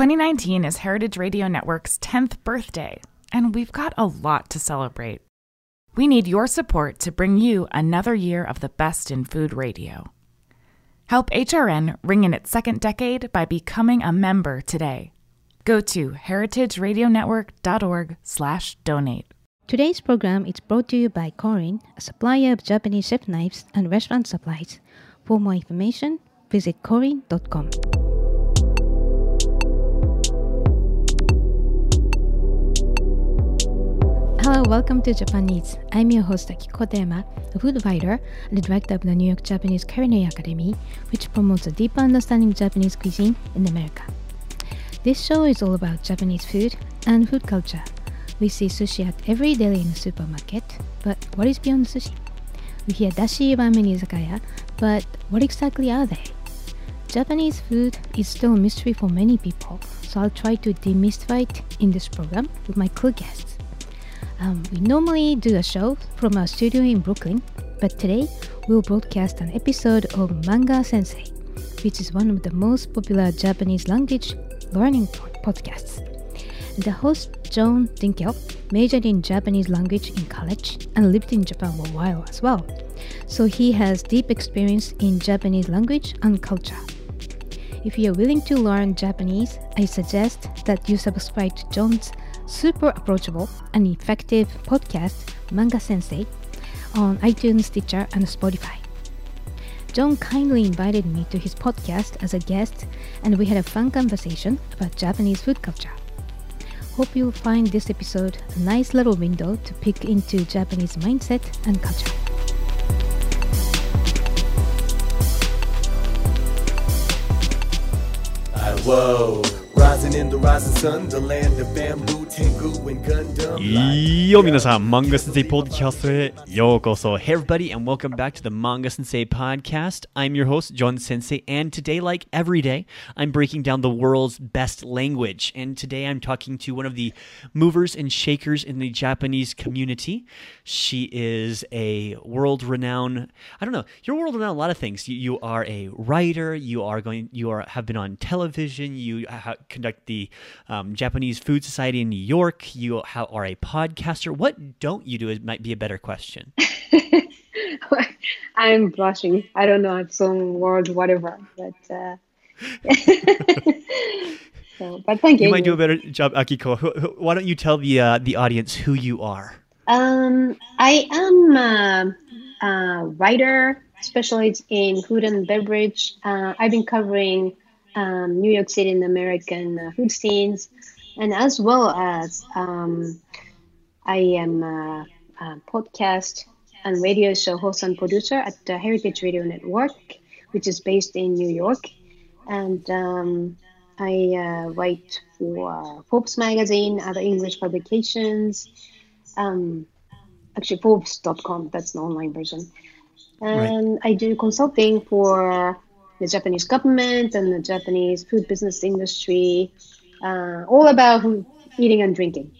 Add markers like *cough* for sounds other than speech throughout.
2019 is Heritage Radio Network's 10th birthday, and we've got a lot to celebrate. We need your support to bring you another year of the best in food radio. Help HRN ring in its second decade by becoming a member today. Go to heritageradionetwork.org/donate. Today's program is brought to you by Korin, a supplier of Japanese chef knives and restaurant supplies. For more information, visit korin.com. Hello, welcome to Japan Eats. I'm your host Akiko Katayama, a food writer and the director of the New York Japanese Culinary Academy, which promotes a deeper understanding of Japanese cuisine in America. This show is all about Japanese food and food culture. We see sushi at every deli in the supermarket, but what is beyond sushi? We hear dashi ramen izakaya, but what exactly are they? Japanese food is still a mystery for many people, so I'll try to demystify it in this program with my cool guests. Um, we normally do a show from our studio in Brooklyn, but today we'll broadcast an episode of Manga Sensei, which is one of the most popular Japanese language learning podcasts. The host, John Dinkel, majored in Japanese language in college and lived in Japan for a while as well. So he has deep experience in Japanese language and culture. If you're willing to learn Japanese, I suggest that you subscribe to John's super approachable and effective podcast, Manga Sensei, on iTunes, Stitcher, and Spotify. John kindly invited me to his podcast as a guest, and we had a fun conversation about Japanese food culture. Hope you'll find this episode a nice little window to peek into Japanese mindset and culture. Uh, whoa. Rising in the rising sun, the land of bamboo, Tengu, and Gundam. いいよ皆さん、Manga Sensei Podcast へようこそ. Hey everybody and welcome back to the Manga Sensei Podcast. I'm your host, John Sensei, and today, like every day, I'm breaking down the world's best language. And today I'm talking to one of the movers and shakers in the Japanese community. She is a world-renowned, I don't know, you're world-renowned a lot of things. You, you are a writer, you are going, you are have been on television, you ha- conduct the um, Japanese Food Society in New York. You are a podcaster. What don't you do? Is might be a better question. *laughs* I'm blushing. I don't know It's some word, whatever, but uh, *laughs* so, but thank you. You might do a better job, Akiko. Who- who- Why don't you tell the uh, the audience who you are? Um, I am a, a writer, specialized in food and beverage. Uh, I've been covering um, New York City and American uh, food scenes, and as well as um, I am a, a podcast and radio show host and producer at the Heritage Radio Network, which is based in New York, and um, I uh, write for Forbes magazine, other English publications um, actually Forbes.com. That's the online version. And I do consulting for the Japanese government and the Japanese food business industry, uh, all about eating and drinking.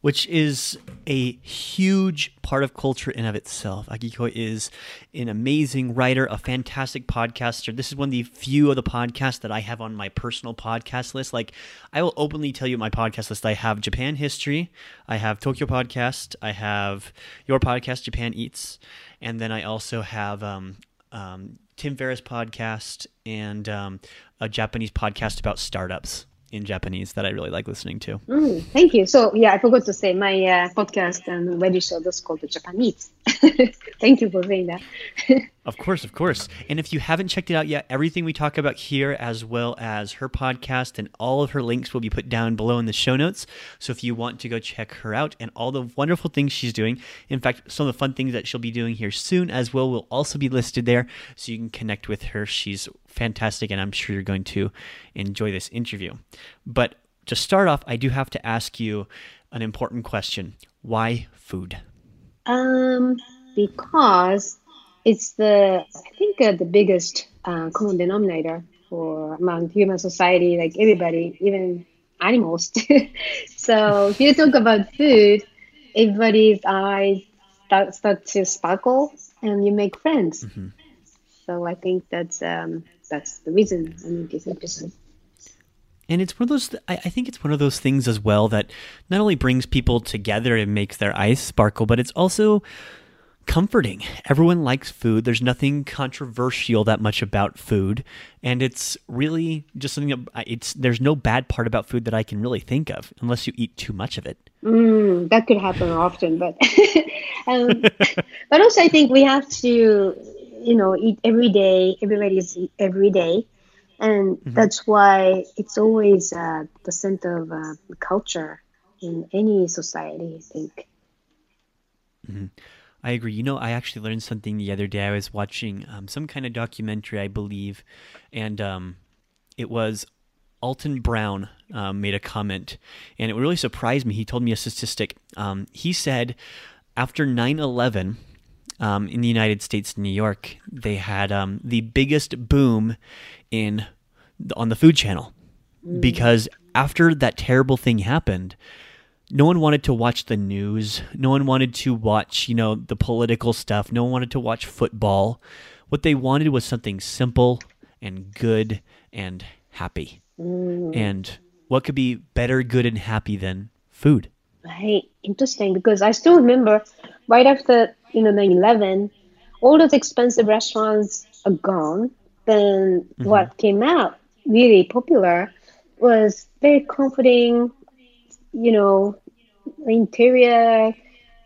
which is a huge part of culture in of itself. Akiko is an amazing writer, a fantastic podcaster. This is one of the few of the podcasts that I have on my personal podcast list. Like I will openly tell you my podcast list. I have Japan History, I have Tokyo Podcast, I have your podcast Japan Eats, and then I also have um, um, Tim Ferriss podcast and um, a Japanese podcast about startups in Japan Eats that I really like listening to. Mm, thank you. So yeah, I forgot to say my uh, podcast and radio show that's called the Japanese. *laughs* thank you for saying that. *laughs* Of course, of course. And if you haven't checked it out yet, everything we talk about here, as well as her podcast and all of her links, will be put down below in the show notes. So if you want to go check her out and all the wonderful things she's doing, in fact, some of the fun things that she'll be doing here soon as well will also be listed there. So you can connect with her. She's fantastic, and I'm sure you're going to enjoy this interview. But to start off, I do have to ask you an important question Why food? Um, because it's the I think uh, the biggest uh, common denominator for among human society, like everybody, even animals. *laughs* so if you talk about food, everybody's eyes start, start to sparkle, and you make friends. So I think that's um, that's the reason I made this episode. And it's one of those, I, I think it's one of those things as well that not only brings people together and makes their eyes sparkle, but it's also comforting. Everyone likes food. There's nothing controversial that much about food, and it's really just something that it's there's no bad part about food that I can really think of unless you eat too much of it. Mm, that could happen often, but *laughs* um, *laughs* but also I think we have to you know eat every day. Everybody's eat every day, and Mm-hmm. that's why it's always uh, the center of uh, culture in any society. I think. I agree. You know, I actually learned something the other day. I was watching um, some kind of documentary, I believe, and um, it was Alton Brown um, made a comment, and it really surprised me. He told me a statistic. Um, he said after 9 11, um, in the United States, New York, they had um, the biggest boom in on the Food Channel because after that terrible thing happened, no one wanted to watch the news. No one wanted to watch, you know, the political stuff. No one wanted to watch football. What they wanted was something simple and good and happy. And what could be better, good, and happy than food? Right, interesting because I still remember right after you know 9/11, all those expensive restaurants are gone. Then what came out really popular was very comforting. You know, interior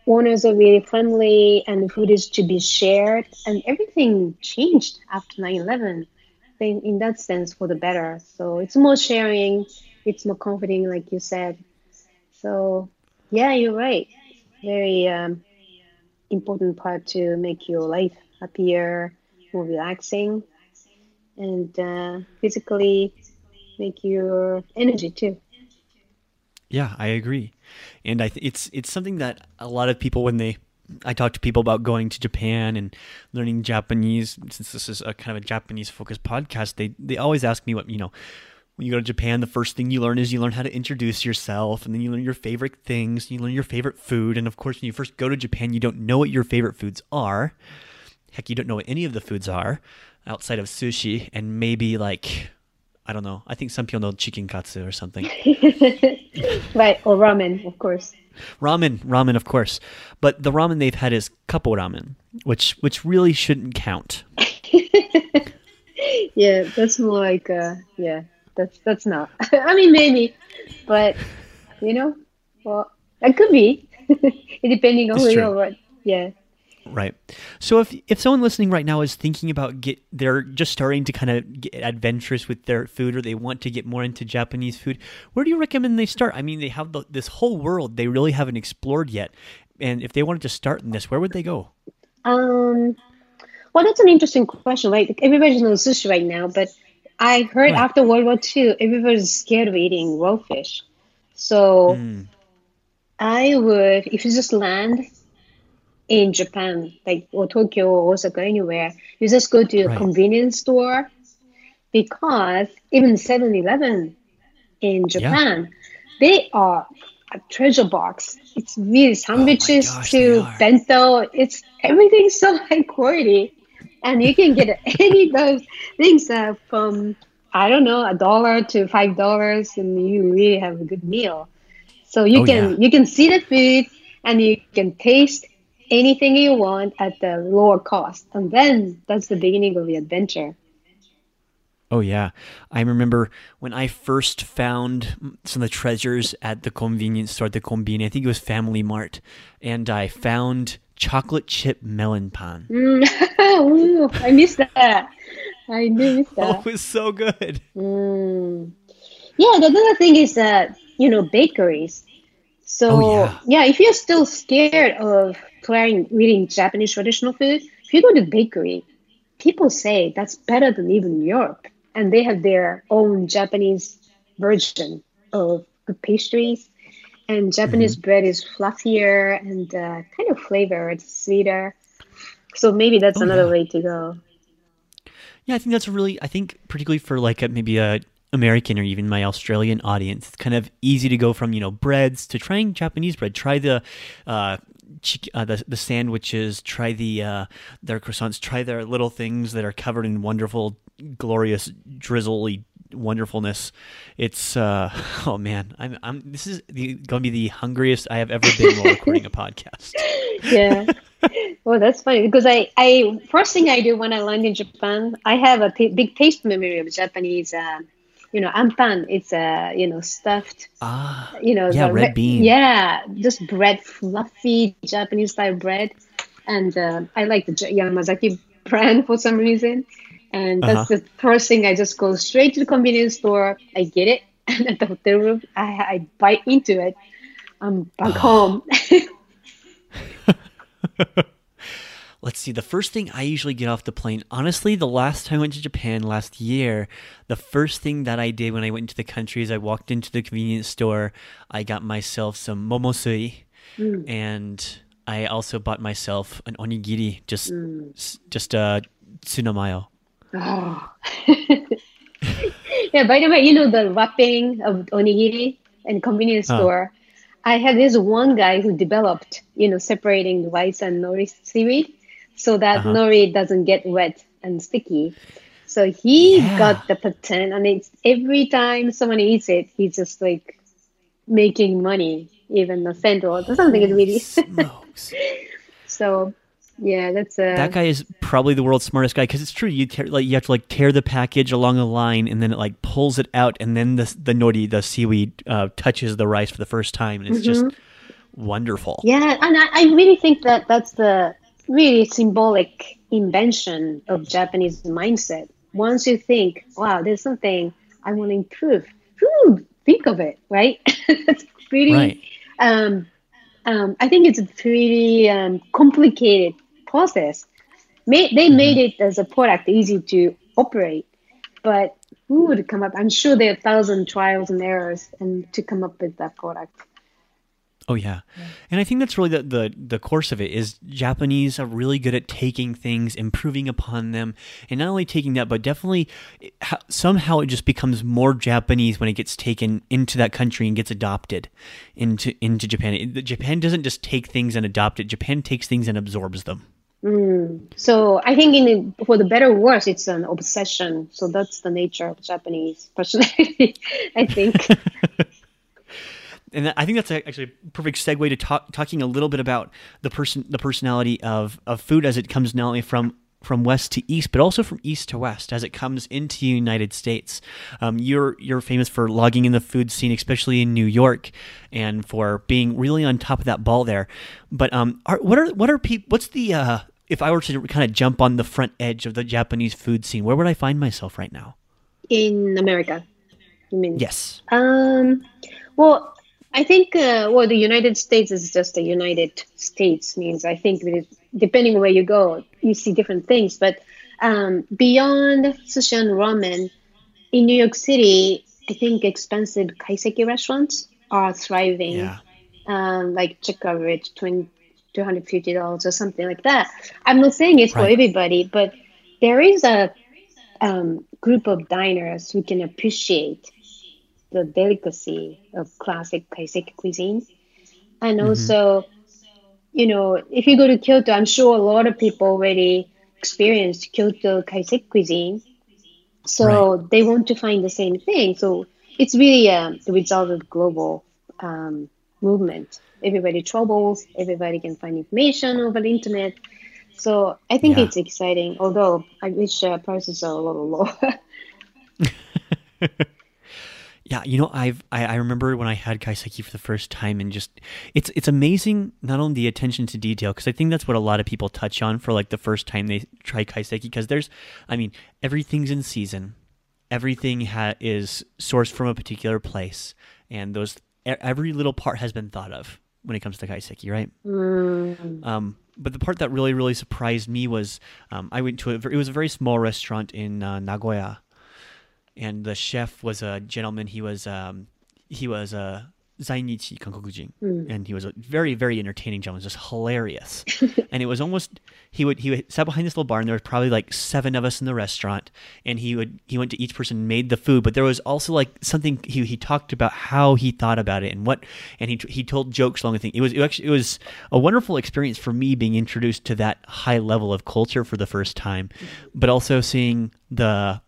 owners are really friendly, and the food is to be shared, and everything changed after 9/11. I think in that sense for the better. So it's more sharing, it's more comforting, like you said. So yeah, you're right. Very um, important part to make your life happier, more relaxing, and uh, physically make your energy too. Yeah, I agree, and I th- it's it's something that a lot of people when they I talk to people about going to Japan and learning Japanese since this is a kind of a Japanese focused podcast. They they always ask me what you know. When you go to Japan, the first thing you learn is you learn how to introduce yourself, and then you learn your favorite things. You learn your favorite food, and of course, when you first go to Japan, you don't know what your favorite foods are. Heck, you don't know what any of the foods are outside of sushi and maybe like I don't know. I think some people know chicken katsu or something. *laughs* Right, or ramen, of course. Ramen, ramen, of course, but the ramen they've had is cup ramen, which which really shouldn't count. *laughs* Yeah, that's more like uh, yeah, that's that's not. *laughs* I mean, maybe, but you know, well, that could be, *laughs* depending on It's who true. you're. Yeah. Right. So if if someone listening right now is thinking about get they're just starting to kind of get adventurous with their food or they want to get more into Japanese food, where do you recommend they start? I mean, they have the, this whole world they really haven't explored yet. And if they wanted to start in this, where would they go? Um, well, that's an interesting question. Like everybody knows sushi right now, but I heard Right. after World War II, everybody's scared of eating raw fish. So Mm, I would, if you just land in Japan, like or Tokyo or Osaka, anywhere, you just go to a Right. convenience store because even 7-Eleven in Japan, they are a treasure box. It's really sandwiches Oh gosh, to bento. It's everything's so *laughs* high quality, and you can get any of those things uh, from I don't know a dollar to five dollars, and you really have a good meal. So you Oh, can yeah. you can see the food and you can taste anything you want at the lower cost, and then that's the beginning of the adventure. Oh yeah, I remember when I first found some of the treasures at the convenience store, at the Combini. I think it was Family Mart, and I found chocolate chip melon pan. *laughs* Mm. *laughs* Ooh, I missed that. I do miss Oh, that. it was so good. Mm. Yeah, the other thing is that you know bakeries. So Oh, yeah. if you're still scared of trying eating Japanese traditional food, if you go to bakery, people say that's better than even Europe, and they have their own Japanese version of the pastries. And Japanese bread is fluffier and uh, kind of flavored, sweeter. So maybe that's Oh, another yeah. way to go. Yeah, I think that's really. I think particularly for like a, maybe a American or even my Australian audience, it's kind of easy to go from you know breads to trying Japanese bread. Try the uh, uh, the the sandwiches, try the uh, their croissants, try their little things that are covered in wonderful, glorious, drizzly wonderfulness. It's uh, *laughs* oh man, I'm I'm this is the, to be the hungriest I have ever been while recording a *laughs* podcast. yeah. well, that's funny because I, I first thing I do when I land in Japan, I have a big taste memory of Japanese. You know, anpan. It's a uh, you know stuffed. Ah, you know, yeah, red re- bean. Yeah, just bread, fluffy Japanese style bread, and uh, I like the Yamazaki brand for some reason. And that's Uh-huh. the first thing. I just go straight to the convenience store. I get it, *laughs* and at the hotel room, I, I bite into it. I'm back home. *laughs* *laughs* Let's see. The first thing I usually get off the plane, honestly, the last time I went to Japan last year, the first thing that I did when I went into the country is I walked into the convenience store. I got myself some momosui, mm. and I also bought myself an onigiri, just mm. s- just uh, a tsunamayo. Oh. Ah. *laughs* yeah, by the way, you know the wrapping of onigiri in convenience Oh. store. I had this one guy who developed, you know, separating the rice and nori seaweed so that Uh-huh. nori doesn't get wet and sticky. So he Yeah. got the patent, and it's every time someone eats it, he's just like making money, even a cent or something. Really *laughs* Smokes. so. Yeah, that's a that guy is probably the world's smartest guy because it's true. You tear, like you have to like tear the package along a line, and then it like pulls it out, and then the the nori, the seaweed, uh, touches the rice for the first time, and it's just wonderful. Yeah, and I, I really think that that's the really symbolic invention of Japanese mindset. Once you think, wow, there's something I want to improve, whew, think of it, right? *laughs* that's pretty, Right. um, um, I think it's a pretty um, complicated process. May, they made it as a product easy to operate, but who would come up? I'm sure there are a thousand trials and errors and to come up with that product. Oh yeah. and I think that's really the, the the course of it is Japanese are really good at taking things, improving upon them, and not only taking that, but definitely eh, it- ho- somehow it just becomes more Japanese when it gets taken into that country and gets adopted into into Japan. It- Japan doesn't just take things and adopt it. Japan takes things and absorbs them. Mm. So I think in the, for the better or worse, it's an obsession. So that's the nature of Japanese personality. *laughs* I think. *laughs* and I think that's actually a perfect segue to talk, talking a little bit about the person, the personality of, of food as it comes not only from from west to east, but also from east to west as it comes into the United States. Um, you're you're famous for logging in the food scene, especially in New York, and for being really on top of that ball there. But um, are, what are what are people? What's the uh, if I were to kind of jump on the front edge of the Japanese food scene, where would I find myself right now? in America, you mean? Yes. Um, well, I think uh, well, the United States is just the United States means. I think depending on where you go, you see different things. But um, beyond sushi and ramen, in New York City, I think expensive kaiseki restaurants are thriving. Yeah. um, like check average 20 $250 or something like that. I'm not saying it's for everybody, but there is a um, group of diners who can appreciate the delicacy of classic kaiseki cuisine. And also, you know, if you go to Kyoto, I'm sure a lot of people already experienced Kyoto kaiseki cuisine. So they want to find the same thing. So it's really um, the result of global um, movement. Everybody travels, everybody can find information over the internet. So I think Yeah. it's exciting, although I wish uh, prices are a little lower. *laughs* *laughs* Yeah, you know, I've I, I remember when I had kaiseki for the first time, and just it's it's amazing not only the attention to detail because I think that's what a lot of people touch on for like the first time they try kaiseki because there's, I mean, everything's in season, everything ha- is sourced from a particular place, and those every little part has been thought of when it comes to kaiseki, right? Um, but the part that really really surprised me was um, I went to a, it was a very small restaurant in uh, Nagoya and the chef was a gentleman. He was um, he was a Zainichi Kankokujin, Mm. and he was a very, very entertaining gentleman, just hilarious. *laughs* and it was almost he would he would sat behind this little bar, and there was probably like seven of us in the restaurant, and he would he went to each person and made the food, but there was also like something he he talked about how he thought about it and what, and he he told jokes along the thing. It was it actually it was a wonderful experience for me being introduced to that high level of culture for the first time, but also seeing the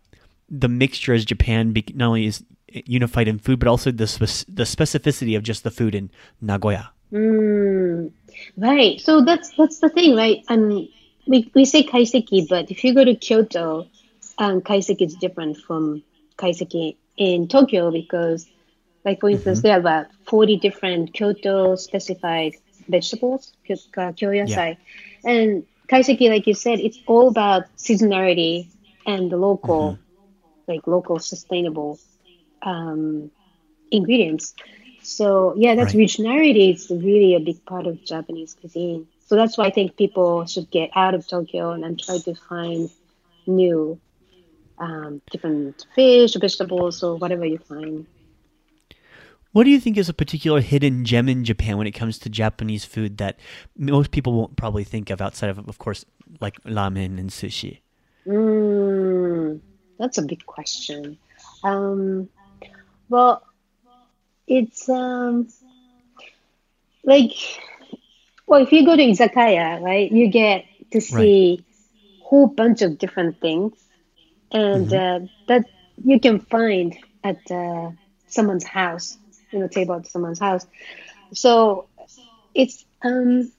the mixture as Japan be, not only is unified in food, but also the spec- the specificity of just the food in Nagoya. Mm, right. So that's that's the thing, right? Um, we we say kaiseki, but if you go to Kyoto, um, kaiseki is different from kaiseki in Tokyo because, like for instance, there are about forty different Kyoto specified vegetables, kyo- uh, kyōyasai, and kaiseki, like you said, it's all about seasonality and the local, like local sustainable um, ingredients. So yeah, that's Right. regionality is really a big part of Japanese cuisine. So that's why I think people should get out of Tokyo and then try to find new, um, different fish, vegetables, or whatever you find. What do you think is a particular hidden gem in Japan when it comes to Japanese food that most people won't probably think of outside of, of course, like ramen and sushi? Mm, that's a big question. Um, well, it's um, like, well, if you go to izakaya, right, you get to see whole bunch of different things, and uh, that you can find at uh, someone's house, you know, table at someone's house. So it's um,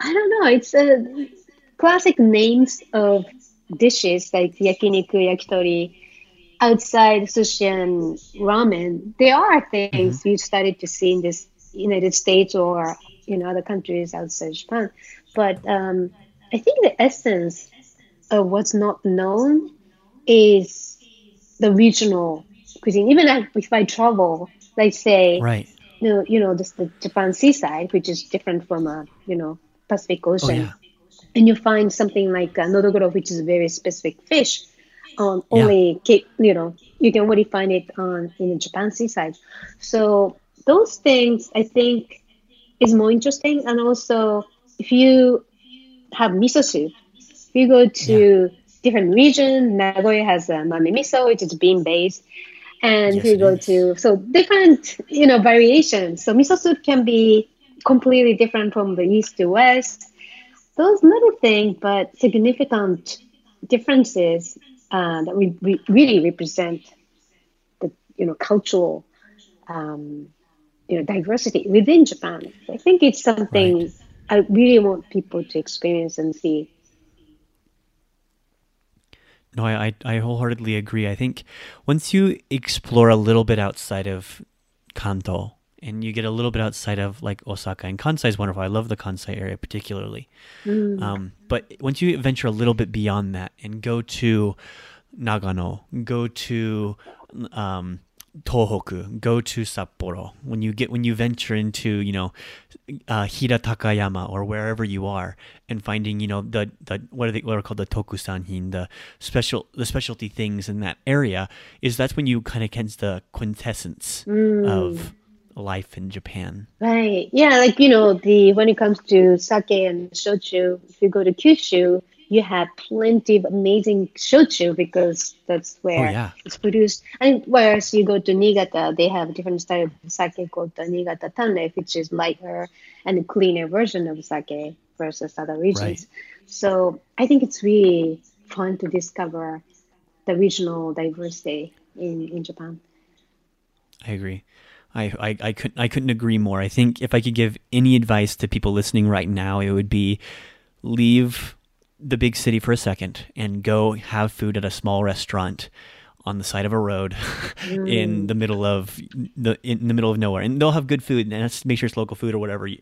I don't know. It's uh, classic names of dishes like yakiniku, yakitori, outside sushi and ramen. There are things you started to see in this United States or in other countries outside Japan, but um, I think the essence of what's not known is the regional cuisine. Even if- I travel, like say, Right. you know, you know, this the Japan seaside, which is different from a you know Pacific Oh Ocean, yeah. And you find something like uh, nodoguro, which is a very specific fish. Um, Yeah. only ca- you know you can only find it on in the Japan seaside. So those things I think is more interesting, and also if you have miso soup, if you go to different region, Nagoya has a mame miso, which is bean based, and if Yes, you go is. to so different you know variations. So miso soup can be completely different from the east to west. Those little things, but significant differences uh, that we, we really represent the you know cultural um, you know diversity within Japan. I think it's something Right. I really want people to experience and see. No, I, I I wholeheartedly agree. I think once you explore a little bit outside of Kanto and you get a little bit outside of like Osaka and Kansai is wonderful. I love the Kansai area particularly. Um, but once you venture a little bit beyond that and go to Nagano, go to um, Tohoku, go to Sapporo. When you get when you venture into you know uh, Hida Takayama or wherever you are, and finding you know the the what are they what are called the tokusanhin, the special the specialty things in that area, is that's when you kind of catch the quintessence of life in Japan. Right. Yeah, like you know, the when it comes to sake and shochu, if you go to Kyushu, you have plenty of amazing shochu because that's where Oh, yeah. it's produced. And whereas you go to Niigata, they have a different style of sake called the Niigata Tanrei, which is lighter and a cleaner version of sake versus other regions. Right. So I think it's really fun to discover the regional diversity in, in Japan. I agree. I, I, I couldn't I couldn't agree more. I think if I could give any advice to people listening right now, it would be leave the big city for a second and go have food at a small restaurant on the side of a road *laughs* in mm. the middle of the in the middle of nowhere. And they'll have good food and that's make sure it's local food or whatever you,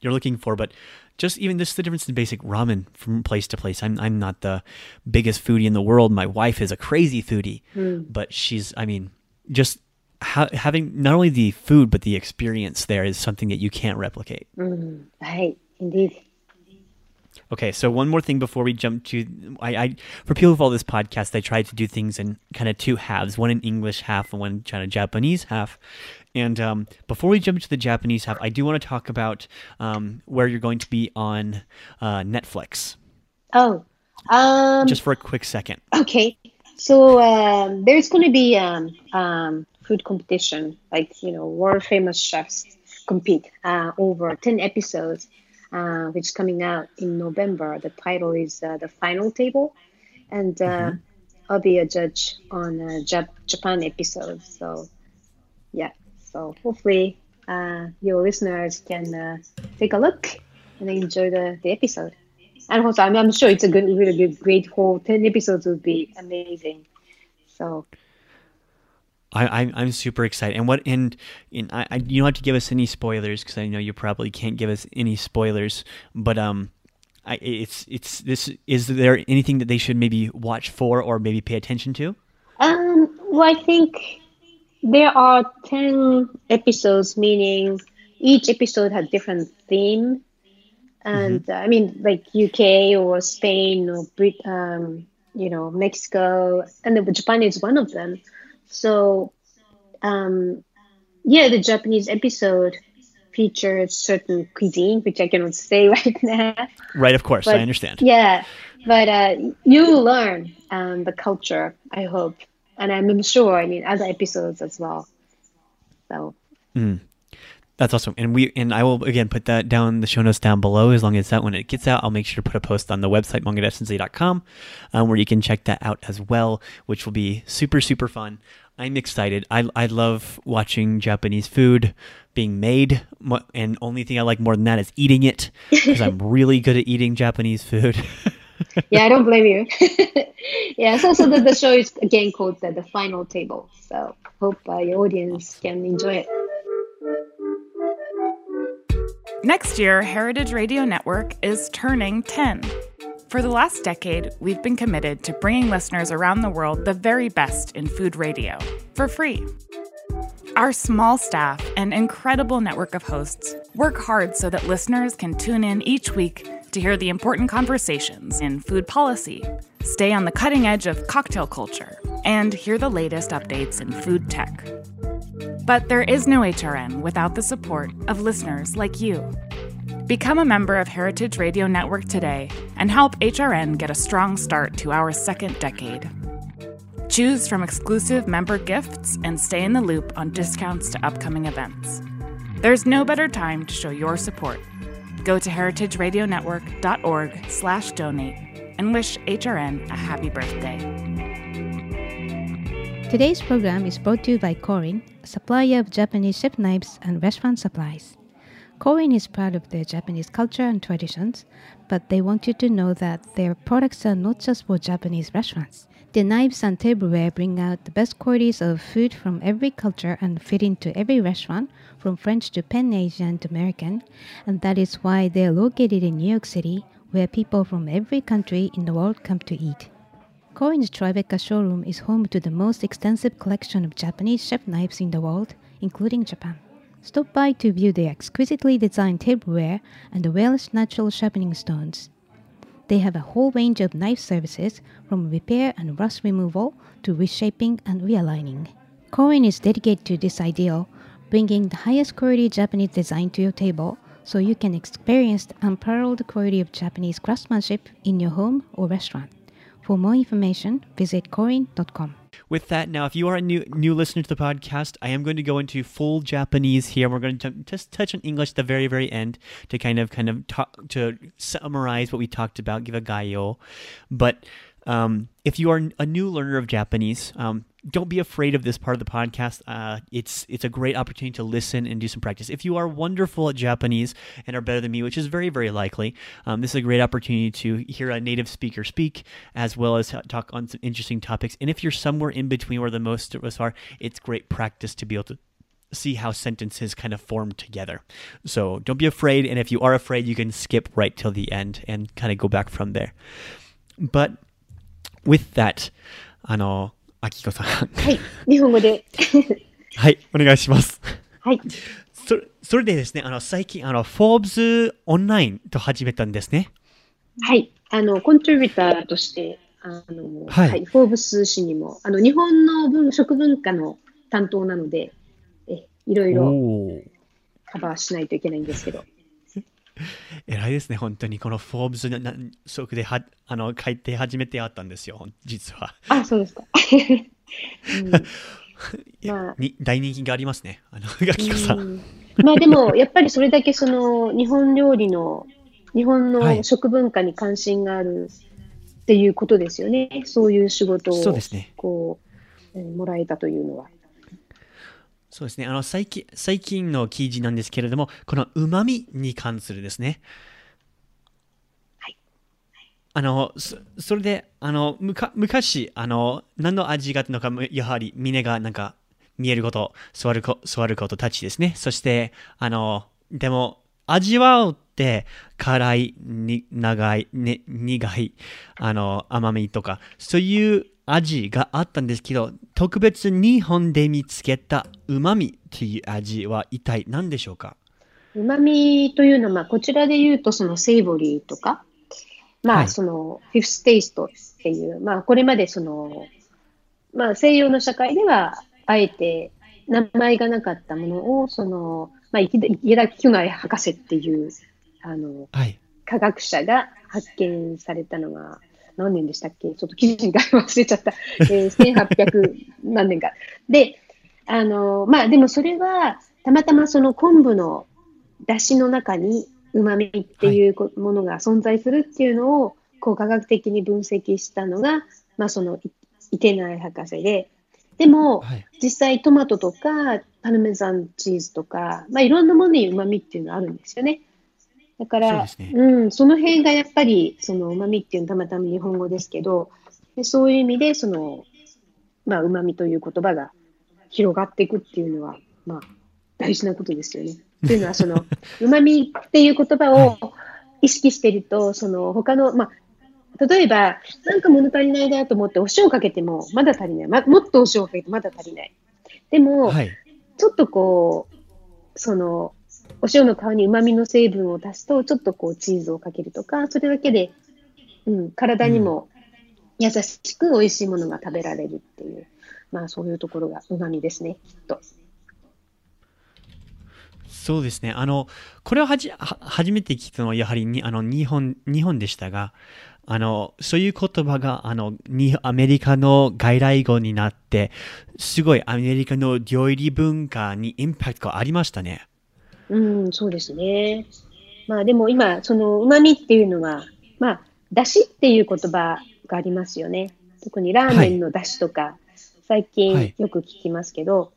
you're looking for, but just even just the difference in basic ramen from place to place. I'm I'm not the biggest foodie in the world. My wife is a crazy foodie, hmm. but she's I mean just ha- having not only the food but the experience there is something that you can't replicate. Right, indeed. Okay, so one more thing before we jump to I, I for people who follow this podcast, I try to do things in kind of two halves, one in English half and one kind of Japanese half. And um, before we jump into the Japanese half, I do want to talk about um, where you're going to be on uh, Netflix, Oh, um, just for a quick second. okay. So um, there's going to be um, um, food competition, like you know, world famous chefs compete uh, over ten episodes, uh, which is coming out in November. The title is uh, the Final Table, and uh, I'll be a judge on Jap- Japan episode. So yeah, so hopefully uh, your listeners can uh, take a look and enjoy the, the episode. And also, I'm, I'm sure it's a good, really good, great whole 10 episodes would be amazing. So, I, I'm I'm super excited, and what and, and I, I you don't have to give us any spoilers because I know you probably can't give us any spoilers, but um, I it's it's this is there anything that they should maybe watch for or maybe pay attention to? um, well, I think there are 10 episodes, meaning each episode has different theme. And uh, I mean, like UK or Spain or Brit, um, you know, Mexico, and then Japan is one of them. So, um, yeah, the Japanese episode features certain cuisine, which I cannot say *laughs* right now. Right, of course, I understand. Yeah, but uh, you learn um, the culture, I hope, and I'm sure. I mean, other episodes as well. So That's awesome. And we and I will again put that down in the show notes down below. As long as that when it gets out, I'll make sure to put a post on the website manga.sensei.com um, where you can check that out as well, which will be super super fun. I'm excited. I I love watching Japanese food being made, and only thing I like more than that is eating it because I'm *laughs* really good at eating Japanese food. *laughs* yeah, I don't blame you. *laughs* yeah, so so the, the show is again called the, the Final Table. So hope uh, your audience can enjoy it. Next year, Heritage Radio Network is turning 10. For the last decade, we've been committed to bringing listeners around the world the very best in food radio for free. Our small staff and incredible network of hosts work hard so that listeners can tune in each week to hear the important conversations in food policy, stay on the cutting edge of cocktail culture, and hear the latest updates in food tech. But there is no HRN without the support of listeners like you. Become a member of Heritage Radio Network today and help HRN get a strong start to our second decade. Choose from exclusive member gifts and stay in the loop on discounts to upcoming events. There's no better time to show your support. Go to heritageradionetwork.org/donate and wish HRN a happy birthday. Today's program is brought to you by Korin, a supplier of Japanese chef knives and restaurant supplies. Korin is proud of their Japanese culture and traditions, but they want you to know that their products are not just for Japanese restaurants. Their knives and tableware bring out the best qualities of food from every culture and fit into every restaurant, from French to Pan Asian to American, and that is why they are located in New York City, where people from every country in the world come to eat. Korin's Tribeca showroom is home to the most extensive collection of Japanese chef knives in the world, including Japan. Stop by to view their exquisitely designed tableware and the Welsh natural sharpening stones. They have a whole range of knife services from repair and rust removal to reshaping and realigning. Korin is dedicated to this ideal, bringing the highest quality Japanese design to your table so you can experience the unparalleled quality of Japanese craftsmanship in your home or restaurant. For more information, visit korin.com. With that, now, if you are a new new listener to the podcast, I am going to go into full Japanese here. We're going to just touch on English at the very, very end to kind of kind of talk to summarize what we talked about, give a gaio. But um, if you are a new learner of Japanese, um, don't be afraid of this part of the podcast. Uh, it's it's a great opportunity to listen and do some practice. If you are wonderful at Japanese and are better than me, which is very very likely, um, this is a great opportunity to hear a native speaker speak as well as talk on some interesting topics. And if you're somewhere in between where the most of us are, it's great practice to be able to see how sentences kind of form together. So don't be afraid, and if you are afraid, you can skip right till the end and kind of go back from there. But with that, あの、あきこさん。はい、日本語で。*laughs* はい、お願いします。はい。それそれでですね、あの、最近、あの、フォーブズオンラインと始めたんですね。はい。あの、コントリビューターとして、あの、ははいい、フォーブス誌にも、あの、日本の文食文化の担当なので、え、いろいろカバーしないといけないんですけど。*laughs* 偉いですね、本当に。このフォーブスのなそこではあの書いて初めてあったんですよ、実は。あ、そうですか。*laughs* うんいやまあに大人気がありますね、あのガキコさん。うんまあでも、やっぱりそれだけその日本料理の、日本はいの食文化に関心があるっていうことですよね。そういう仕事をそうですね。こう、えーもらえたというのは。そうですね。あの最近最近の記事なんですけれども、このうまみに関するですね。はい。あのそそれであのむか昔あの何の味があったのかやはり峰がなんか見えること座るこ座ることたちですね。そしてあのでも味わうって辛いに長い、ね、苦いあの甘みとかそういう味があったんですけど特別に日本で見つけたうまみという味は一体何でしょうか？うまみというのは、まあ、こちらで言うと、そのセイボリーとか、まあ、はいそのフィフステイストっていう、まあ、これまでその、まあ、西洋の社会では、あえて名前がなかったものを、その、まあ、池田久内博士っていう、あの、はい。科学者が発見されたのが、何年でしたっけ？ちょっと記事が忘れちゃった。えー、1800何年か。で、あの、まあでもそれは、たまたまその昆布の出汁の中に旨味っていうこものが存在するっていうのを、こう科学的に分析したのが、まあその、い池内博士で、でも、はい。実際トマトとかパルメザンチーズとか、まあ、いろんなものに旨味っていうのはあるんですよね。だから、ねうん、その辺がやっぱりその旨味っていうのはたまたま日本語ですけど、でそういう意味でその、まあ、旨味という言葉が広がっていくっていうのは、まあ、大事なことですよね。というのはその *laughs* 旨味っていう言葉を意識してると、その他の、まあ、例えば、なんか物足りないなと思ってお塩かけてもまだ足りない。ま、もっとお塩かけてまだ足りない。でも、はい。ちょっとこう、その、お塩の皮に旨味の成分を足すと、ちょっとこうチーズをかけるとか、それだけで、うん、体にも優しく美味しいものが食べられるっていう、まあそういうところが旨味ですね、きっと。そうですね。あの、これをはじは初めて聞いたのはやはりにあの日本日本でしたが、あのそういう言葉があのにアメリカの外来語になって、すごいアメリカの料理文化にインパクトがありましたね。うん、そうですね。まあでも今、その旨味っていうのは、まあ、だしっていう言葉がありますよね。特にラーメンのだしとか、最はい近よく聞きますけど、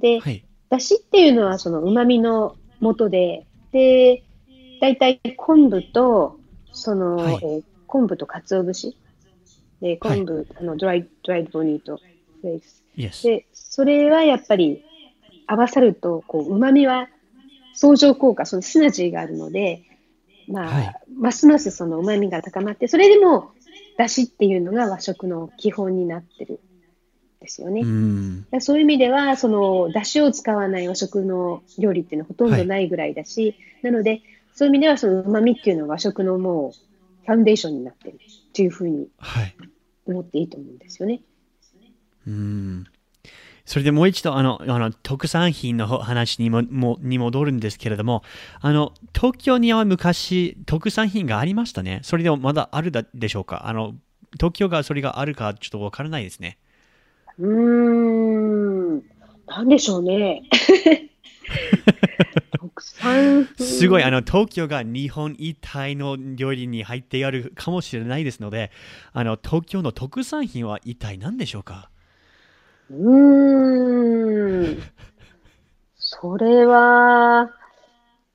で、はい。だしっていうのはその旨味の元で、で、大体昆布と、その、はいえー昆布と鰹節。で、昆布、あの、ドライ、ドライボニーとフレーク.で、それはやっぱり合わさると、こう、旨味は相乗効果、そのシナジーがあるので、まあ、はいますますその旨味が高まって、それでも、だしっていうのが和食の基本になってるんですよね。うそういう意味では、その、出汁を使わない和食の料理っていうのはほとんどないぐらいだし、なので、そういう意味では、その旨味っていうのは和食のもう、ファンデーションになってるっていうふうにはい。思っていいと思うんですよね。うん。それでもう一度あのあの特産品の話にももに戻るんですけれどもあの東京には昔特産品がありましたね。それでもまだあるだでしょうか？あの東京がそれがあるかちょっとわからないですね。うーん、なんでしょうね。*laughs* 国産品。すごいあの東京が日本一帯の料理に入ってあるかもしれないですのであの東京の特産品は一体何でしょうか？うーん。それは、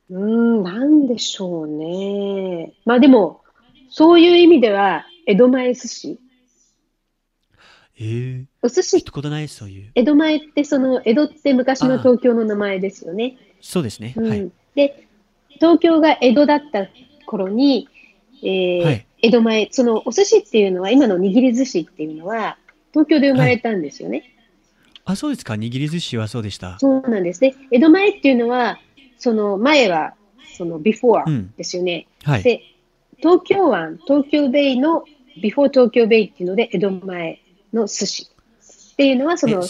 うーん、なんでしょうね。まあでも、そういう意味では、江戸前寿司。えー、お寿司聞いたことないそういう江戸前ってその江戸って昔の東京の名前ですよね。そうですね、うんはいで東京が江戸だった頃に、えーはい江戸前そのお寿司っていうのは今の握り寿司っていうのは東京で生まれたんですよね。あそうですか。握り寿司はそうでした。そうなんですね。江戸前っていうのはその前はその before うん。ですよね。はい。で東京湾、東京ベイの、ビフォー東京ベイっていうので、江戸前の寿司。っていうのは、そのうん。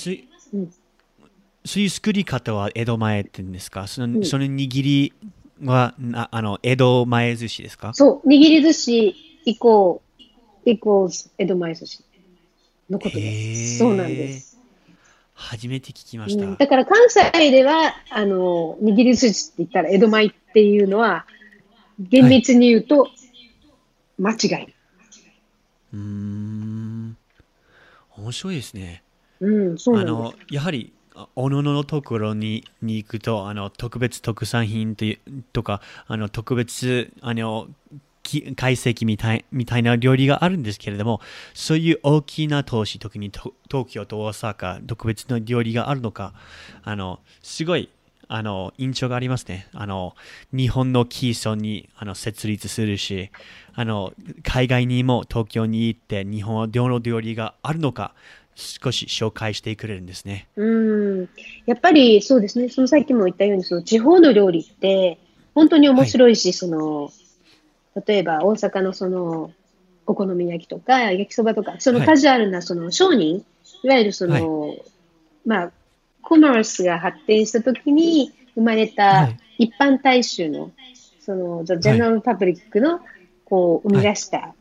そういう作り方は江戸前って言うんですか？その,、その握りはなあの江戸前寿司ですか？そう、握り寿司以降、イコール江戸前寿司のことへでー。す。そうなんです。初めて聞きました。うんだから関西では、あの、握り寿司って言ったら江戸前っていうのは、厳密に言うと、間違い。うーん面白いですね。うん、そうなあ。のやはりあおのののところにに行くとあの特別特産品というとかあの特別あのき懐石みたいみたいな料理があるんですけれどもそういう大きな都市特に東京と大阪特別な料理があるのかあのすごいあの印象がありますねあの日本の基礎にあの設立するしあの海外にも東京に行って日本はどの料理があるのか少し紹介してくれるんですね。うん。やっぱりそうですね、そのさっきも言ったように、その地方の料理って、本当に面白いし、その、例えば大阪のその、お好み焼きとか、焼きそばとか、そのはいカジュアルなその商人、いわゆるその、まあ、コマースが発展した時に生まれはたい一般大衆の、その、The General Public の、こう、生み出した、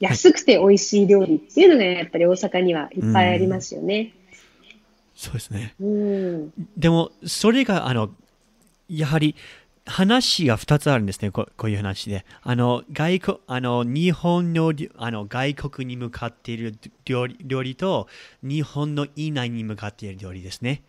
安くて美味しい料理っていうのがやっぱり大阪にはいっぱいありますよね。そうですね。うん。でも、それが、あの、やはり、話が2つあるんですね、こういう話で。あの、外国、あの、日本の、あの、外国に向かっている料理料理と、日本の以内に向かっている料理ですね。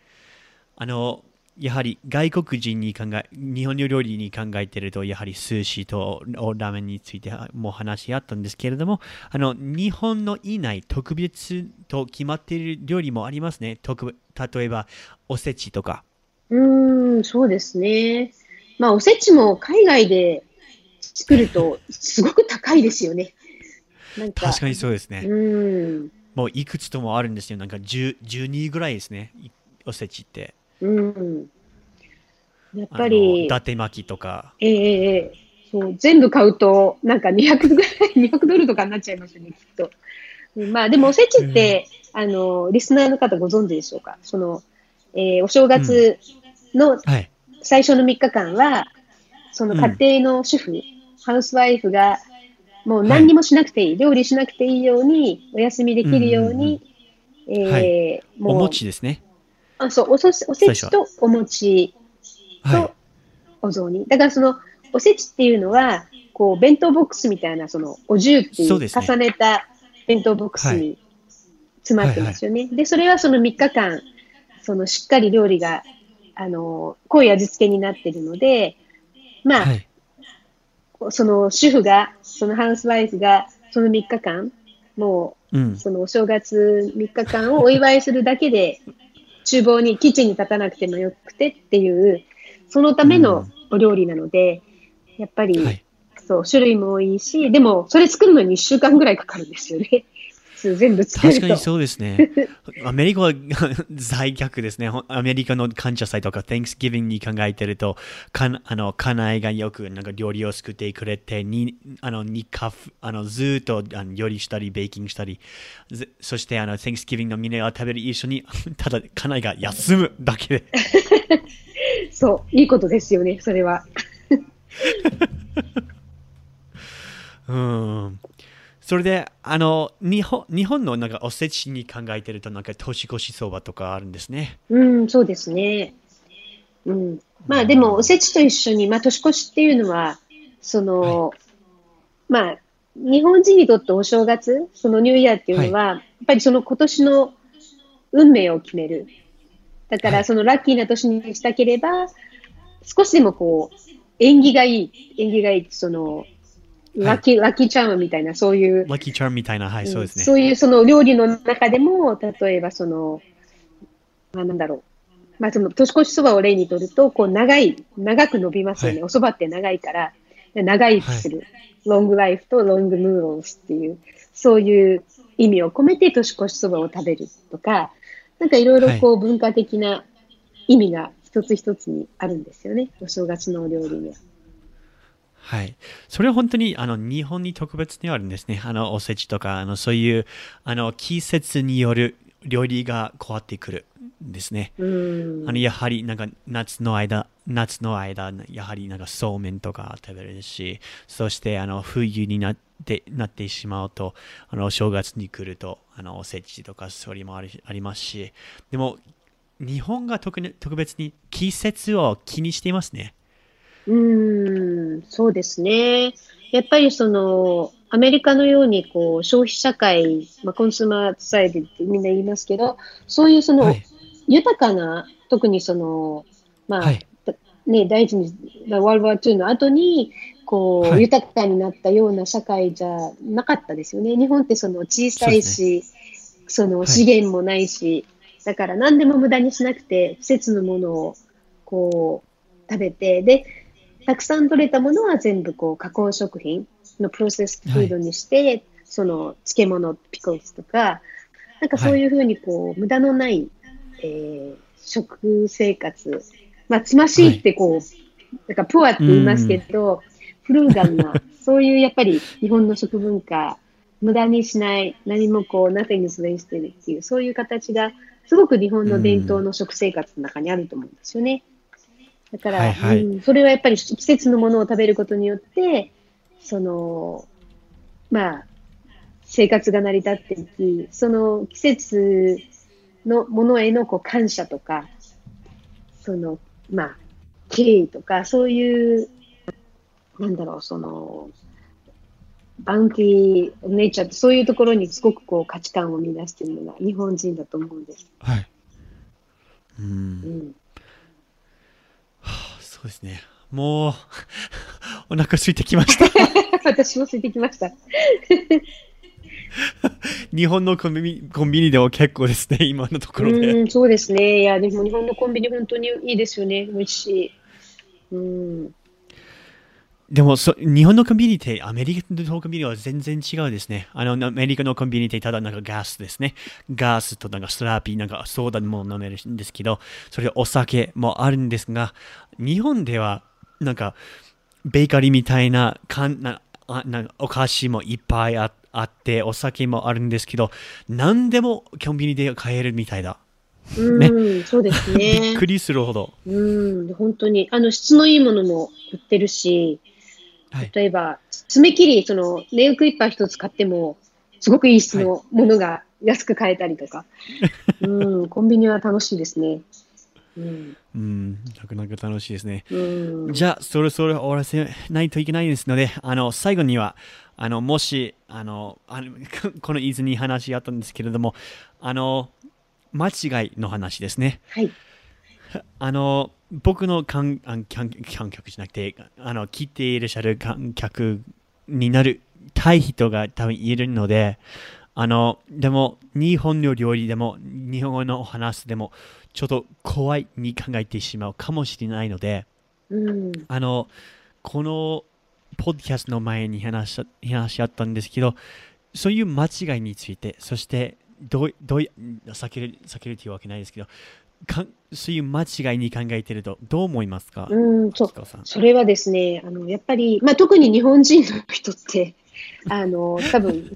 あの、やはり外国人に考え、日本の料理に考えていると、やはり寿司とラーメンについても話あったんですけれども、あの、日本の以内、特別と決まっている料理もありますね。特例えば、おせちとか。うん、そうですね。まあ、おせちも海外で作るとすごく高いですよね。なんか、確かにそうですね。うん、もういくつともあるんですよ。なんか10 12ぐらいですね。いおせちって。うん。やっぱり伊、達巻きとか。ええええそう、全部買うと、なんか200ぐらい、200ドルとかになっちゃいますよね、きっと。うんまあ、でもおせちって、あの、リスナーの方ご存知でしょうか？その、えーお正月のはい。最初の3日間は、その家庭の主婦、ハウスワイフが、もう何にもしなくていい、料理しなくていいように、お休みできるように、はえーもうお餅ですね。あそうおそおせちとお餅はいと。お雑煮。だからその、おせちっていうのは、こう、弁当ボックスみたいな、その、お重っていう重ねた弁当ボックスに詰まってますよね。で、それはその3日間、その、しっかり料理が、あの、濃い味付けになってるので、まあ、はい。その主婦が、そのハウスワイフが、その3日間、もうんう、。そのお正月3日間をお祝いするだけで、厨房に、キッチンに立たなくてもよくてっていう、そのためのお料理なので、やっぱり、はい。そう、種類も多いし、でも、それ作るのに1週間ぐらいかかるんですよね。普通全部作ると。確かにそうですね。*laughs* アメリカは在逆ですね。アメリカの感謝祭とか Thanksgiving に考えてると、かんあの家内がよくなんか料理を作ってくれて、にあのにカフあのずーっとあの料理したり、ベーキングしたり、ずそしてあの Thanksgiving のみんなが食べる一緒に、*laughs* ただ家内が休むだけで。*laughs* そう、いいことですよね、それは。うん。それで、あの、日本日本のなんかおせちに考えてると、なんか年越しそばとかあるんですね。うん、そうですね。うん。まあでも、おせちと一緒に、まあ年越しっていうのは、その、まあ、日本人にとってお正月、そのニューイヤーっていうのは、やっぱりその今年の運命を決める。だかはいら、そのラッキーな年にしたければ、少しでもこう、縁起がいい、縁起がいい、その、ラッキー、ラッキーチャームみたいな、そういう、ラッキーチャームみたいな、はい、そうですね。そういうその料理の中でも、例えばその、まあ、なんだろう。まあ、その年越しそばを例にとると、こう長い、長く伸びますよね。はいおそばって長いから、長生きする。ロングライフとロングヌードルスっていう、そういう意味を込めて年越しそばを食べるとか、なんかいろいろこう文化的な意味が一つ一つにあるんですよね。お正月のお料理には。はい。それは本当に、あの、日本に特別にあるんですね。あの、おせちとか、あの、そういう、あの、季節による料理が変わってくるんですね。うんあの、やはり、なんか、夏の間、夏の間、やはり、なんか、そうめんとか食べれるし、そして、あの、冬になって、なってしまうと、あの、お正月に来ると、あの、おせちとか、それもありありますし、でも、日本が特に特別に季節を気にしていますね。うん、そうですね。やっぱりその、アメリカのようにこう消費社会、まあ、コンスーマーサイドってみんな言いますけど、そういうその、はい豊かな、特にその、まあ、はいね、第一次、ワールドワー2の後に、こう、はい豊かになったような社会じゃなかったですよね。日本ってその小さいし、そのはい資源もないし、だから何でも無駄にしなくて、季節のものをこう食べて、で、たくさん取れたものは全部こう加工食品のプロセスフードにして、その漬物、ピコルスとか、なんかそういうふうにこう、無駄のない、えー食生活。まあ、つましいってこう、なんかプアって言いますけど、フルーガルな、そういうやっぱり日本の食文化、無駄にしない、何もこう、nothing is wasted っていう、そういう形が、すごく日本の伝統の食生活の中にあると思うんですよね。だから、はいはいうん、それはやっぱり季節のものを食べることによって、その、まあ、生活が成り立っていき、その季節のものへのこう感謝とか、その、まあ、敬意とか、そういう、なんだろう、その、バウンティー、ネイチャーってそういうところにすごくこう価値観を見出しているのが日本人だと思うんです。はい。うんう。ん。そうですね。もう、*laughs* お腹空いてきました。*laughs* 私もついてきました。*laughs* 日本のコンビニコンビニでも結構ですね、今のところで。うん、そうですね。いや、でも日本のコンビニ本当にいいですよね。美味しい。うん。でもそ、日本のコンビニってアメリカのコンビニは全然違うですね。あの、アメリカのコンビニってただなんかガスですね。ガスとなんかスラーピー、なんかソーダも飲めるんですけど、それでお酒もあるんですが、日本ではなんかベーカリーみたいなかんなあなんかお菓子もいっぱいああって、お酒もあるんですけど、何でもコンビニで買えるみたいだ。うん、そうです *laughs* びねっ。くりするほど。うん、本当に。あの、質のいいものも売ってるし、はい。例えば、爪切り、その、ネイルクリッパー一つ買っても、すごくいい質のものが安く買えたりとか。*laughs* うん、コンビニは楽しいですね。うん。うん、なかなか楽しいですね。うん。じゃあ、そろそろ終わらせないといけないですので、あの、最後には、あの、もし、あの、あの *laughs* この伊豆に話あったんですけれども、あの、間違いの話ですね。はい。*laughs* あの、僕の観あ観観客じゃなくて、あの、聞いていらっしゃる観客になるたい人が多分いるので、あの、でも、日本の料理でも、日本語のお話でも、ちょっと怖いに考えてしまうかもしれないので、うん。ああの、このポッドキャストの前に話し話し合ったんですけど、そういう間違いについて、そして、どう、どうい、避ける、避けるというわけないですけど、かんそういう間違いに考えてると、どう思いますか？うん、そう。それはですね、あの、やっぱり、まあ、特に日本人の人って、*laughs* あの、多分、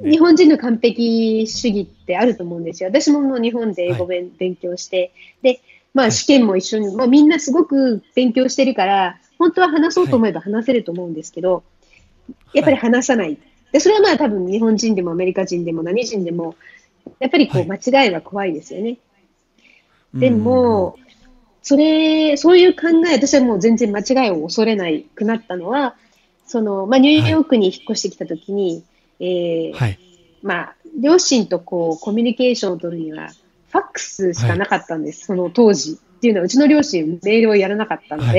ね。日本人の完璧主義ってあると思うんですよ。私ももう日本で英語勉,、勉強して、で、まはいあ試験も一緒に、もうみんなすごく勉強してるから、本当は話そうと思えば話せると思うんですけど、やっぱり話さない。で、それはまあ多分日本人でもアメリカ人でも何人でも、やっぱりこう間違いは怖いですよね。でも、それ、そういう考え、私はもう全然間違いを恐れないくなったのは、その、まあ、ニューヨークに引っ越してきたときに、えーうん、はい。まあ、両親とこう、コミュニケーションを取るには、ファックスしかなかったんです、その当時。っていうのは、うちの両親、メールをやらなかったので、は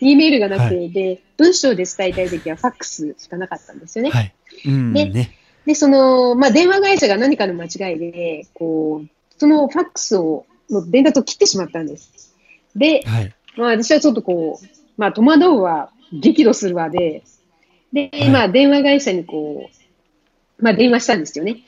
E *laughs* メールがなくて、はで、文章で伝えたいときはファックスしかなかったんですよね。はい。うん、でね。で、その、まあ、電話会社が何かの間違いで、こう、そのファックスを、の伝達を切ってしまったんです。で、はい。まあ、私はちょっとこう、まあ、戸惑うわ、激怒するわで、で、はいまあ、電話会社にこう、まあ電話したんですよね。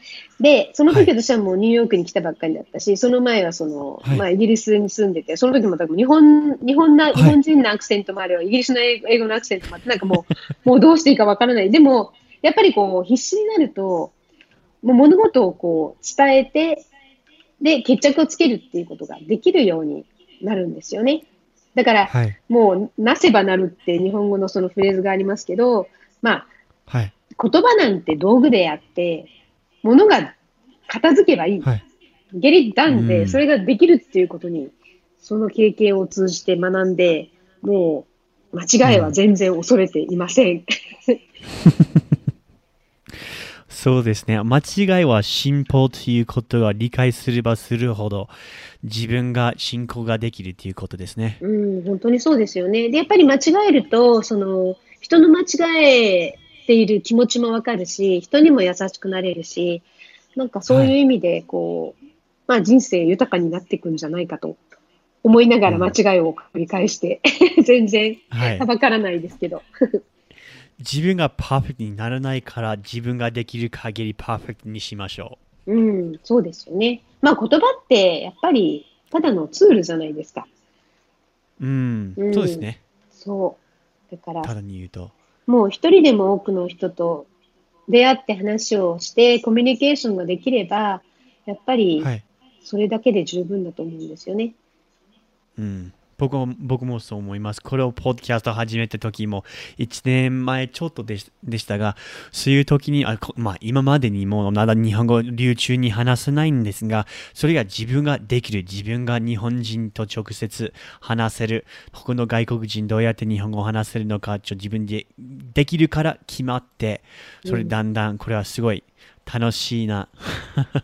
で、その時私はもうニューヨークに来たばっかりだったし、その前はその、はいまあイギリスに住んでて、その時も多分日本、日本な、い日本人のアクセントもあれば、イギリスの英語英語のアクセントもあって、なんかもう、*laughs* もうどうしていいかわからない。でも、やっぱりこう、必死になると、もう物事をこう、伝えて、で、決着をつけるっていうことができるようになるんですよね。だから、はい。もう、なせばなるって日本語のそのフレーズがありますけど、まあ、はい。言葉なんて道具であって、物が片付けばいい。はい。ゲリッダンで、うんそれができるっていうことに、その経験を通じて学んで、もう、間違いは全然恐れていません。*laughs* そうですね。間違いは進歩ということが理解すればするほど自分が進行ができるということですね。うん、本当にそうですよね。で、やっぱり間違えると、その、人の間違えている気持ちもわかるし、人にも優しくなれるし、なんかそういう意味で、こう、まあ人生豊かになっていくんじゃないかと思いながら間違いを繰り返して、*laughs* 全然はいは。ばからないですけど。自分がパーフェクトにならないから自分ができる限りパーフェクトにしましょうん、そうですよね。まあ言葉ってやっぱりただのツールじゃないですか。う。うん。うんそうですね。そう。だから、ただに言うと。もう一人でも多くの人と出会って話をしてコミュニケーションができれば、やっぱりはい。それだけで十分だと思うんですよね。うん。僕も僕もそう思います。これをポッドキャスト始めた時も1年前ちょっとでしでしたが、そういう時に、あこまあ、今までにもまだ日本語流暢に話せないんですが、それが自分ができる、自分が日本人と直接話せる、他の外国人どうやって日本語を話せるのか、ちょ自分でできるから決まって、それだんだんこれはすごい楽しいな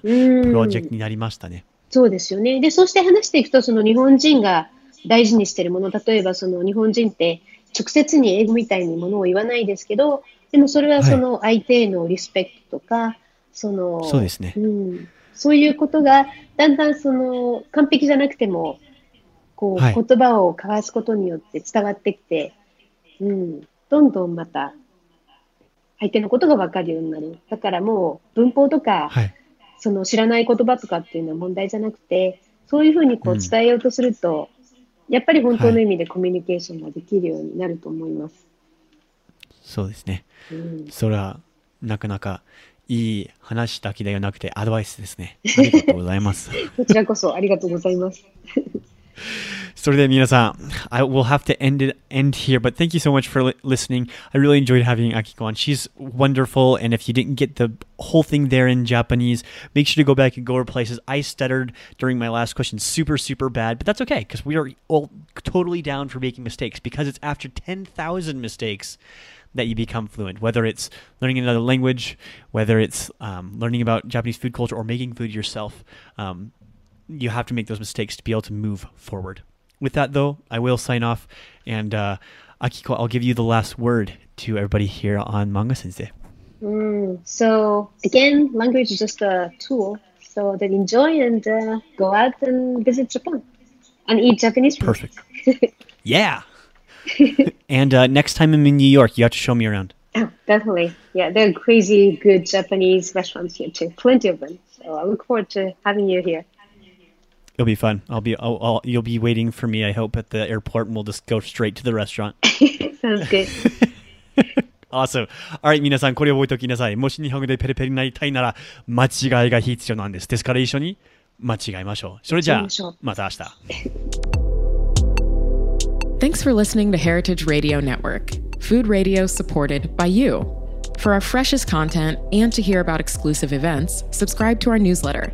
うん *laughs* プロジェクトになりましたね。そうですよね。で、そうして話していくと、その日本人が大事にしているもの、例えばその日本人って直接に英語みたいにものを言わないですけど、でもそれはその相手へのリスペクトとか、その、そうですねうん。そういうことが、だんだんその完璧じゃなくても、こう、はい言葉を交わすことによって伝わってきて、うん。どんどんまた、相手のことが分かるようになる。だからもう文法とか、はい。その知らない言葉とかっていうのは問題じゃなくて、そういうふうにこううん伝えようとすると、やっぱり本当の意味でコミュニケーションができるようになると思います。そうですね。うん、それはなかなかいい話だけではなくてアドバイスですね。ありがとうございます。*laughs* こちらこそありがとうございます。それで皆さん、I will have to end it end here, but thank you so much for li- listening. I really enjoyed having Akiko on. She's wonderful, and if you didn't get the whole thing there in Japanese, make sure to go back and go over places. I stuttered during my last question, super super bad, but that's okay because we are all totally down for making mistakes because it's after ten thousand mistakes that you become fluent, whether it's learning another language, whether it's um, learning about Japanese food culture or making food yourself. Um, you have to make those mistakes to be able to move forward. With that, though, I will sign off. And uh, Akiko, I'll give you the last word to everybody here on Manga Sensei. Mm, so again, language is just a tool. So then enjoy and uh, go out and visit Japan and eat Japanese food. Perfect. *laughs* yeah. *laughs* and uh, next time I'm in New York, you have to show me around. Oh, definitely. Yeah, there are crazy good Japanese restaurants here too. Plenty of them. So I look forward to having you here. It'll be fun. I'll be. I'll, I'll, you'll be waiting for me. I hope at the airport, and we'll just go straight to the restaurant. *laughs* Sounds good. *laughs* awesome. Alright, 皆さん、これを覚えておきなさい。もし日本語でペレペレになりたいなら、間違いが必要なんです。ですから一緒に間違えましょう。それじゃあ間違えましょう、また明日。 Thanks for listening to Heritage Radio Network, food radio supported by you. For our freshest content and to hear about exclusive events, subscribe to our newsletter.